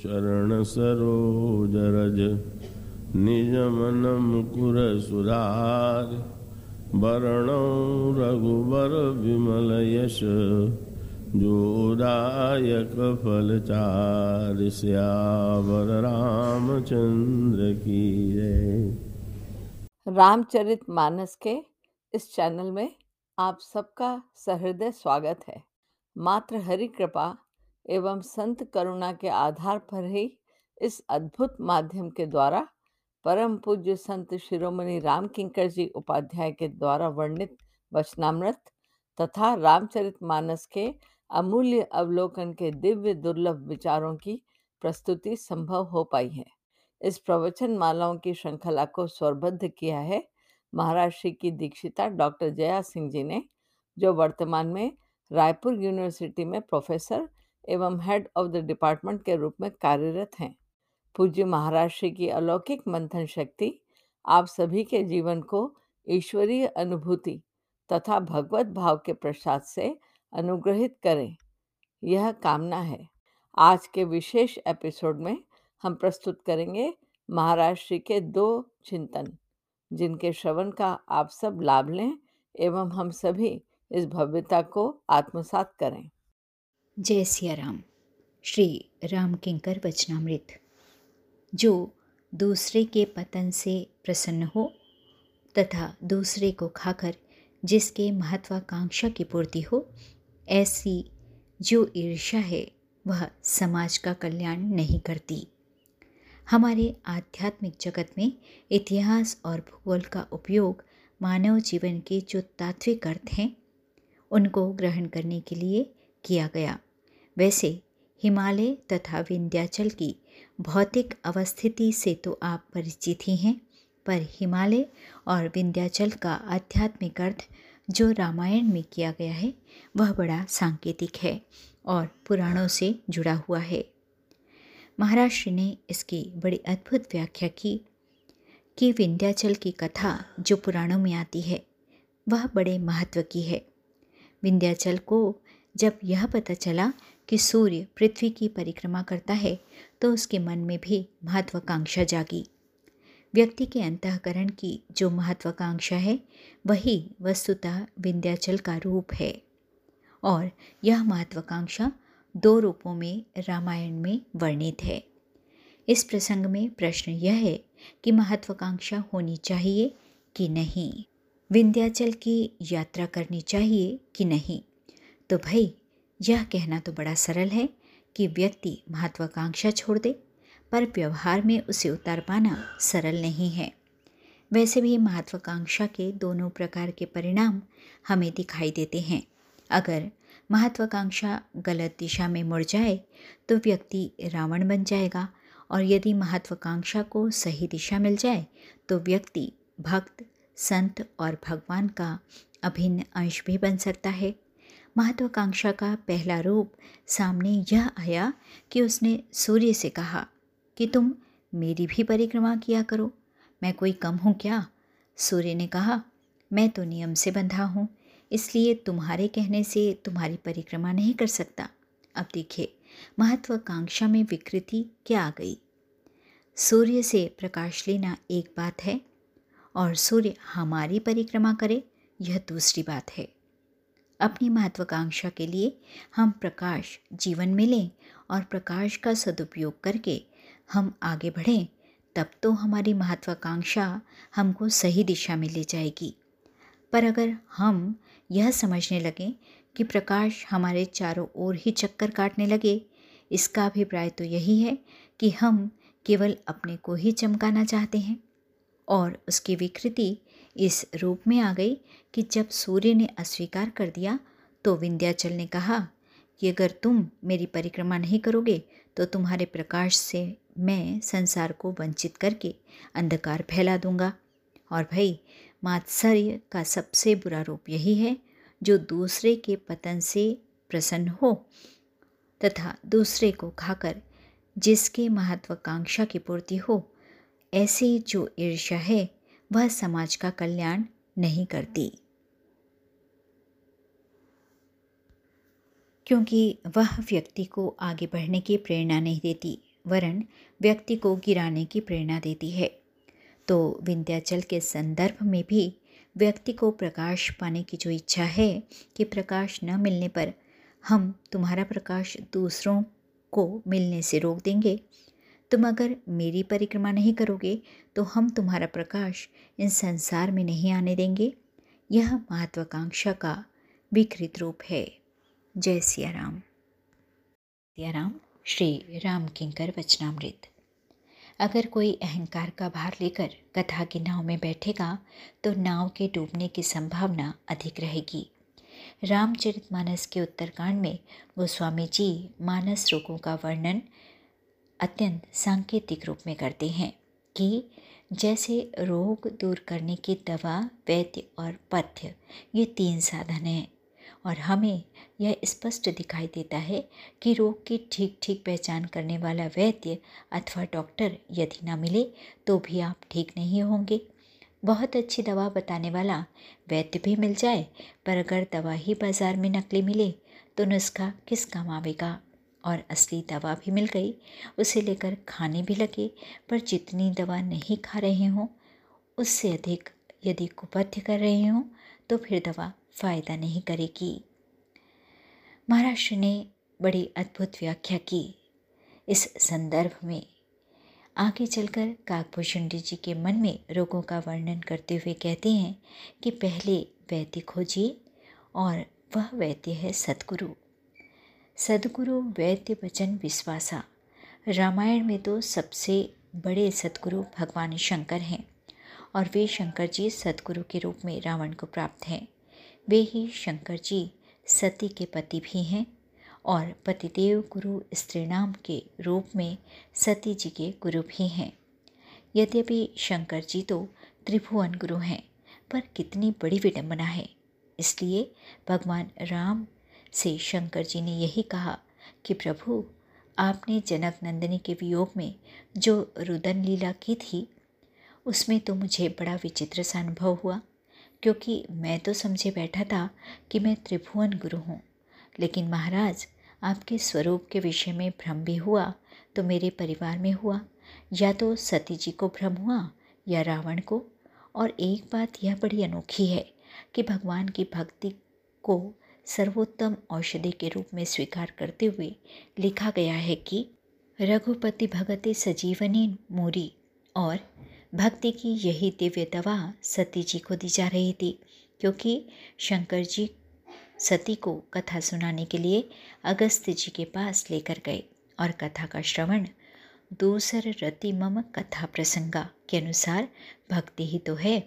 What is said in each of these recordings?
चरण सरोज रज, निज मन मुकुर सुधार। वरणौ रघुबर विमल यश जोदायक फलचार श्यावर रामचंद्र की रामचरित मानस के इस चैनल में आप सबका सहृदय स्वागत है। मात्र हरि कृपा एवं संत करुणा के आधार पर ही इस अद्भुत माध्यम के द्वारा परम पूज्य संत शिरोमणि राम किंकर जी उपाध्याय के द्वारा वर्णित वचनामृत तथा रामचरित मानस के अमूल्य अवलोकन के दिव्य दुर्लभ विचारों की प्रस्तुति संभव हो पाई है। इस प्रवचन मालाओं की श्रृंखला को स्वरबद्ध किया है महाराष्ट्र की दीक्षिता डॉक्टर जया सिंह जी ने, जो वर्तमान में रायपुर यूनिवर्सिटी में प्रोफेसर एवं हेड ऑफ़ द डिपार्टमेंट के रूप में कार्यरत हैं। पूज्य महाराष्ट्र की अलौकिक मंथन शक्ति, आप सभी के जीवन को ईश्वरीय अनुभूति तथा भगवत भाव के प्रसाद से अनुग्रहित करें। यह कामना है। आज के विशेष एपिसोड में हम प्रस्तुत करेंगे महाराष्ट्र के दो चिंतन, जिनके श्रवण का आप सब लाभ लें एवं हम सभी इस भव्यता को आत्मसात करें। जय सिया राम। श्री राम किंकर वचनामृत। जो दूसरे के पतन से प्रसन्न हो तथा दूसरे को खाकर जिसके महत्वाकांक्षा की पूर्ति हो, ऐसी जो ईर्ष्या है, वह समाज का कल्याण नहीं करती। हमारे आध्यात्मिक जगत में इतिहास और भूगोल का उपयोग मानव जीवन के जो तात्विक अर्थ हैं, उनको ग्रहण करने के लिए किया गया। वैसे हिमालय तथा विंध्याचल की भौतिक अवस्थिति से तो आप परिचित ही हैं, पर हिमालय और विंध्याचल का आध्यात्मिक अर्थ जो रामायण में किया गया है, वह बड़ा सांकेतिक है और पुराणों से जुड़ा हुआ है। महाराष्ट्र ने इसकी बड़ी अद्भुत व्याख्या की कि विंध्याचल की कथा जो पुराणों में आती है, वह बड़े महत्व की है। विंध्याचल को जब यह पता चला कि सूर्य पृथ्वी की परिक्रमा करता है तो उसके मन में भी महत्वाकांक्षा जागी। व्यक्ति के अंतकरण की जो महत्वाकांक्षा है, वही वस्तुतः विंध्याचल का रूप है। और यह महत्वाकांक्षा दो रूपों में, रामायण में वर्णित है। इस प्रसंग में प्रश्न यह है कि महत्वाकांक्षा होनी चाहिए कि नहीं? विंध्याचल की यात्रा करनी चाहिए कि नहीं? तो भाई, यह कहना तो बड़ा सरल है कि व्यक्ति महत्वाकांक्षा छोड़ दे, पर व्यवहार में उसे उतार पाना सरल नहीं है। वैसे भी महत्वाकांक्षा के दोनों प्रकार के परिणाम हमें दिखाई देते हैं। अगर महत्वाकांक्षा गलत दिशा में मुड़ जाए तो व्यक्ति रावण बन जाएगा, और यदि महत्वाकांक्षा को सही दिशा मिल जाए तो व्यक्ति भक्त, संत और भगवान का अभिन्न अंश भी बन सकता है। महत्वाकांक्षा का पहला रूप सामने यह आया कि उसने सूर्य से कहा कि तुम मेरी भी परिक्रमा किया करो। मैं कोई कम हूँ क्या? सूर्य ने कहा, मैं तो नियम से बंधा हूँ, इसलिए तुम्हारे कहने से तुम्हारी परिक्रमा नहीं कर सकता। अब देखिए, महत्वाकांक्षा में विकृति क्या आ गई? सूर्य से प्रकाश लेना एक बात है, और सूर्य हमारी परिक्रमा करे, यह दूसरी बात है। अपनी महत्वाकांक्षा के लिए हम प्रकाश जीवन में लें और प्रकाश का सदुपयोग करके हम आगे बढ़ें, तब तो हमारी महत्वाकांक्षा हमको सही दिशा में ले जाएगी। पर अगर हम यह समझने लगें कि प्रकाश हमारे चारों ओर ही चक्कर काटने लगे, इसका अभिप्राय तो यही है कि हम केवल अपने को ही चमकाना चाहते हैं। और उसकी विकृति इस रूप में आ गई कि जब सूर्य ने अस्वीकार कर दिया तो विंध्याचल ने कहा, कि अगर तुम मेरी परिक्रमा नहीं करोगे तो तुम्हारे प्रकाश से मैं संसार को वंचित करके अंधकार फैला दूँगा। और भाई, मात्सर्य का सबसे बुरा रूप यही है, जो दूसरे के पतन से प्रसन्न हो तथा दूसरे को खाकर जिसके महत्वाकांक्षा की पूर्ति हो ऐसी जो ईर्ष्या है, वह समाज का कल्याण नहीं करती। क्योंकि वह व्यक्ति को आगे बढ़ने की प्रेरणा नहीं देती वरण व्यक्ति को गिराने की प्रेरणा देती है। तो विंध्याचल के संदर्भ में भी व्यक्ति को प्रकाश पाने की जो इच्छा है कि प्रकाश न मिलने पर हम तुम्हारा प्रकाश दूसरों को मिलने से रोक देंगे तुम अगर मेरी परिक्रमा नहीं करोगे तो हम तुम्हारा प्रकाश इन संसार में नहीं आने देंगे। यह महत्वाकांक्षा का विकृत रूप है। जय सिया राम सिया राम श्री राम किंकर वचनामृत। अगर कोई अहंकार का भार लेकर कथा की नाव में बैठेगा तो नाव के डूबने की संभावना अधिक रहेगी। रामचरितमानस के उत्तरकांड में गोस्वामी जी मानस रोगों का वर्णन अत्यंत सांकेतिक रूप में करते हैं कि जैसे रोग दूर करने की दवा, वैद्य और पथ्य, ये तीन साधन हैं। और हमें यह स्पष्ट दिखाई देता है कि रोग की ठीक ठीक पहचान करने वाला वैद्य अथवा डॉक्टर यदि ना मिले तो भी आप ठीक नहीं होंगे। बहुत अच्छी दवा बताने वाला वैद्य भी मिल जाए, पर अगर दवा ही बाज़ार में नकली मिले तो नुस्खा किस काम आवेगा और असली दवा भी मिल गई। उसे लेकर खाने भी लगे, पर जितनी दवा नहीं खा रहे हों, उससे अधिक यदि कुपथ्य कर रहे हों तो फिर दवा फ़ायदा नहीं करेगी। महाराष्ट्र ने बड़ी अद्भुत व्याख्या की। इस संदर्भ में आगे चलकर काकभूषण जी के मन में रोगों का वर्णन करते हुए कहते हैं कि पहले वैद्य खोजिए और वह वैद्य है सदगुरु। सदगुरु वैद्य वचन विश्वासा। रामायण में तो सबसे बड़े सदगुरु भगवान शंकर हैं और वे शंकर जी सदगुरु के रूप में रावण को प्राप्त हैं। वे ही शंकर जी सती के पति भी हैं और पतिदेव गुरु स्त्रीनाम के रूप में सती जी के गुरु भी हैं। यद्यपि शंकर जी तो त्रिभुवन गुरु हैं, पर कितनी बड़ी विडंबना है। इसलिए भगवान राम से शंकर जी ने यही कहा कि प्रभु, आपने जनक नंदिनी के वियोग में जो रुदन लीला की थी, उसमें तो मुझे बड़ा विचित्र सा अनुभव हुआ, क्योंकि मैं तो समझे बैठा था कि मैं त्रिभुवन गुरु हूँ। लेकिन महाराज, आपके स्वरूप के विषय में भ्रम भी हुआ तो मेरे परिवार में हुआ, या तो सती जी को भ्रम हुआ, या रावण को। और एक बात यह बड़ी अनोखी है कि भगवान की भक्ति को सर्वोत्तम औषधि के रूप में स्वीकार करते हुए लिखा गया है कि रघुपति भगति सजीवनी मूरी और भक्ति की यही दिव्य दवा सती जी को दी जा रही थी, क्योंकि शंकर जी सती को कथा सुनाने के लिए अगस्त्य जी के पास लेकर गए और कथा का श्रवण दूसर रति मम कथा प्रसंगा के अनुसार भक्ति ही तो है।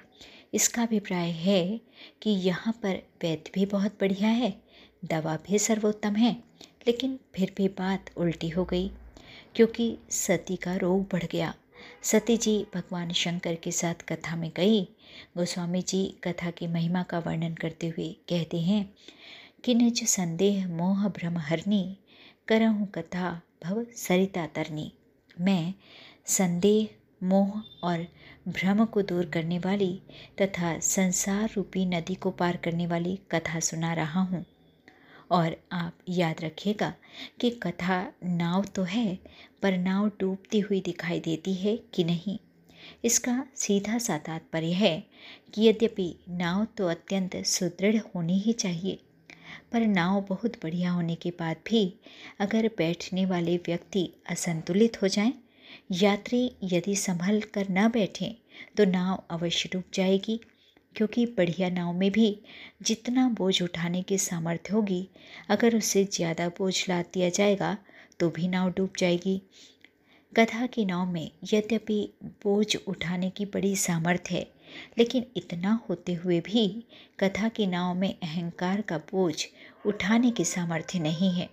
इसका अभिप्राय है कि यहाँ पर वैद्य भी बहुत बढ़िया है, दवा भी सर्वोत्तम है, लेकिन फिर भी बात उल्टी हो गई, क्योंकि सती का रोग बढ़ गया। सती जी भगवान शंकर के साथ कथा में गई। गोस्वामी जी कथा की महिमा का वर्णन करते हुए कहते हैं, कि निज संदेह मोह भ्रम हरनी, करहूँ कथा भव सरिता तरनी। मैं संदेह मोह और भ्रम को दूर करने वाली तथा संसार रूपी नदी को पार करने वाली कथा सुना रहा हूँ। और आप याद रखिएगा कि कथा नाव तो है पर नाव डूबती हुई दिखाई देती है कि नहीं। इसका सीधा सा तात्पर्य है कि यद्यपि नाव तो अत्यंत सुदृढ़ होनी ही चाहिए पर नाव बहुत बढ़िया होने के बाद भी अगर बैठने वाले व्यक्ति असंतुलित हो जाएँ, यात्री यदि संभल कर न बैठें तो नाव अवश्य डूब जाएगी, क्योंकि बढ़िया नाव में भी जितना बोझ उठाने की सामर्थ्य होगी, अगर उससे ज़्यादा बोझ ला दिया जाएगा तो भी नाव डूब जाएगी। गधा की नाव में यद्यपि बोझ उठाने की बड़ी सामर्थ्य है, लेकिन इतना होते हुए भी कथा की नाव में अहंकार का बोझ उठाने की सामर्थ्य नहीं है।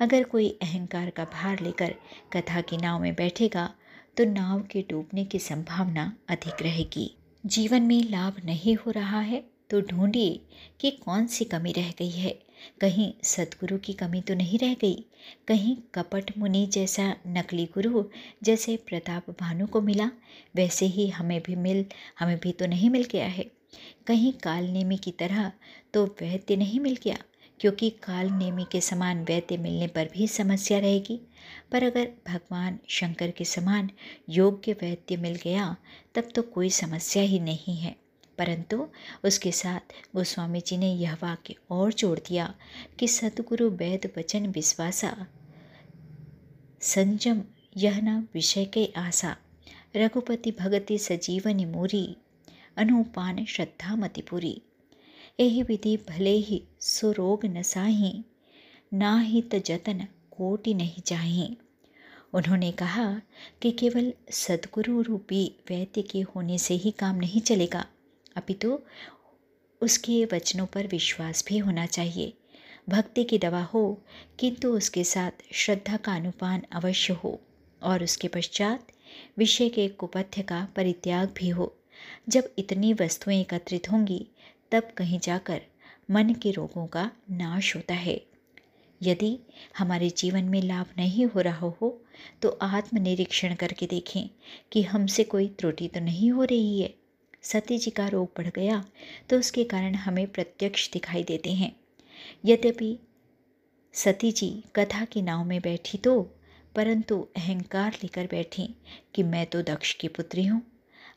अगर कोई अहंकार का भार लेकर कथा की नाव में बैठेगा तो नाव के डूबने की संभावना अधिक रहेगी। जीवन में लाभ नहीं हो रहा है तो ढूंढिए कि कौन सी कमी रह गई है। कहीं सदगुरु की कमी तो नहीं रह गई, कहीं कपट मुनि जैसा नकली गुरु जैसे प्रताप भानु को मिला, वैसे ही हमें भी मिल, हमें भी तो नहीं मिल गया है। कहीं काल नेमी की तरह तो वैद्य नहीं मिल गया क्योंकि काल नेमी के समान वैद्य मिलने पर भी समस्या रहेगी। पर अगर भगवान शंकर के समान योग्य वैद्य मिल गया, तब तो कोई समस्या ही नहीं है। परंतु उसके साथ गोस्वामी जी ने यह वाक्य और जोड़ दिया कि सतगुरु वैद वचन विश्वासा। संजम यह न विषय के आशा। रघुपति भगति सजीवनी मूरी। अनुपान श्रद्धा मति यही विधि भले ही सुरोग न साही ना ही जतन कोटि नहीं चाहिए उन्होंने कहा कि केवल सदगुरु रूपी वैद्य के होने से ही काम नहीं चलेगा अपितु तो उसके वचनों पर विश्वास भी होना चाहिए भक्ति की दवा हो किंतु उसके साथ श्रद्धा का अनुपान अवश्य हो और उसके पश्चात विषय के कुपथ्य का परित्याग भी हो जब इतनी वस्तुएँ एकत्रित होंगी तब कहीं जाकर मन के रोगों का नाश होता है। यदि हमारे जीवन में लाभ नहीं हो रहा हो तो आत्मनिरीक्षण करके देखें कि हमसे कोई त्रुटि तो नहीं हो रही है। सती जी का रोग बढ़ गया तो उसके कारण हमें प्रत्यक्ष दिखाई देते हैं। यद्यपि सती जी कथा की नाव में बैठी तो परंतु अहंकार लेकर बैठी कि मैं तो दक्ष की पुत्री हूँ।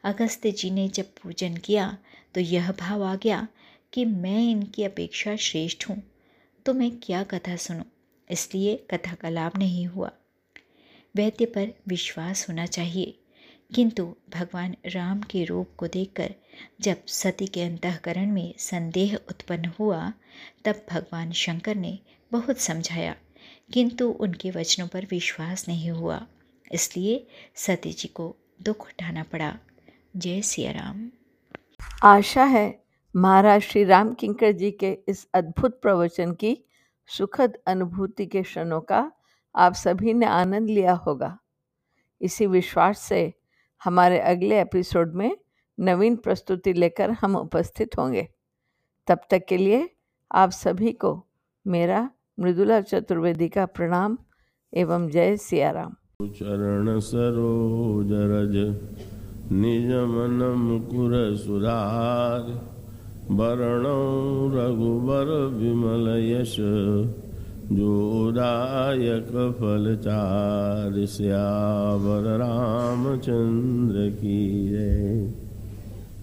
अगस्त्य जी ने जब पूजन किया तो यह भाव आ गया कि मैं इनकी अपेक्षा श्रेष्ठ हूँ। तो मैं क्या कथा सुनूँ? इसलिए कथा का लाभ नहीं हुआ। वैद्य पर विश्वास होना चाहिए। किंतु भगवान राम के रूप को देखकर जब सती के अंतकरण में संदेह उत्पन्न हुआ, तब भगवान शंकर ने बहुत समझाया। किंतु उनके वचनों पर विश्वास नहीं हुआ। इसलिए सती जी को दुख उठाना पड़ा। जय सिया राम आशा है महाराज श्री राम किंकर जी के इस अद्भुत प्रवचन की सुखद अनुभूति के क्षणों का आप सभी ने आनंद लिया होगा। इसी विश्वास से हमारे अगले एपिसोड में नवीन प्रस्तुति लेकर हम उपस्थित होंगे। तब तक के लिए आप सभी को मेरा मृदुला चतुर्वेदी का प्रणाम एवं जय सियाराम। चरण सरोज रज निज मन मुकुर सुधार। वरण रघुबर विमल यश। जोदायक फलचार। श्यावर रामचंद्र की जय।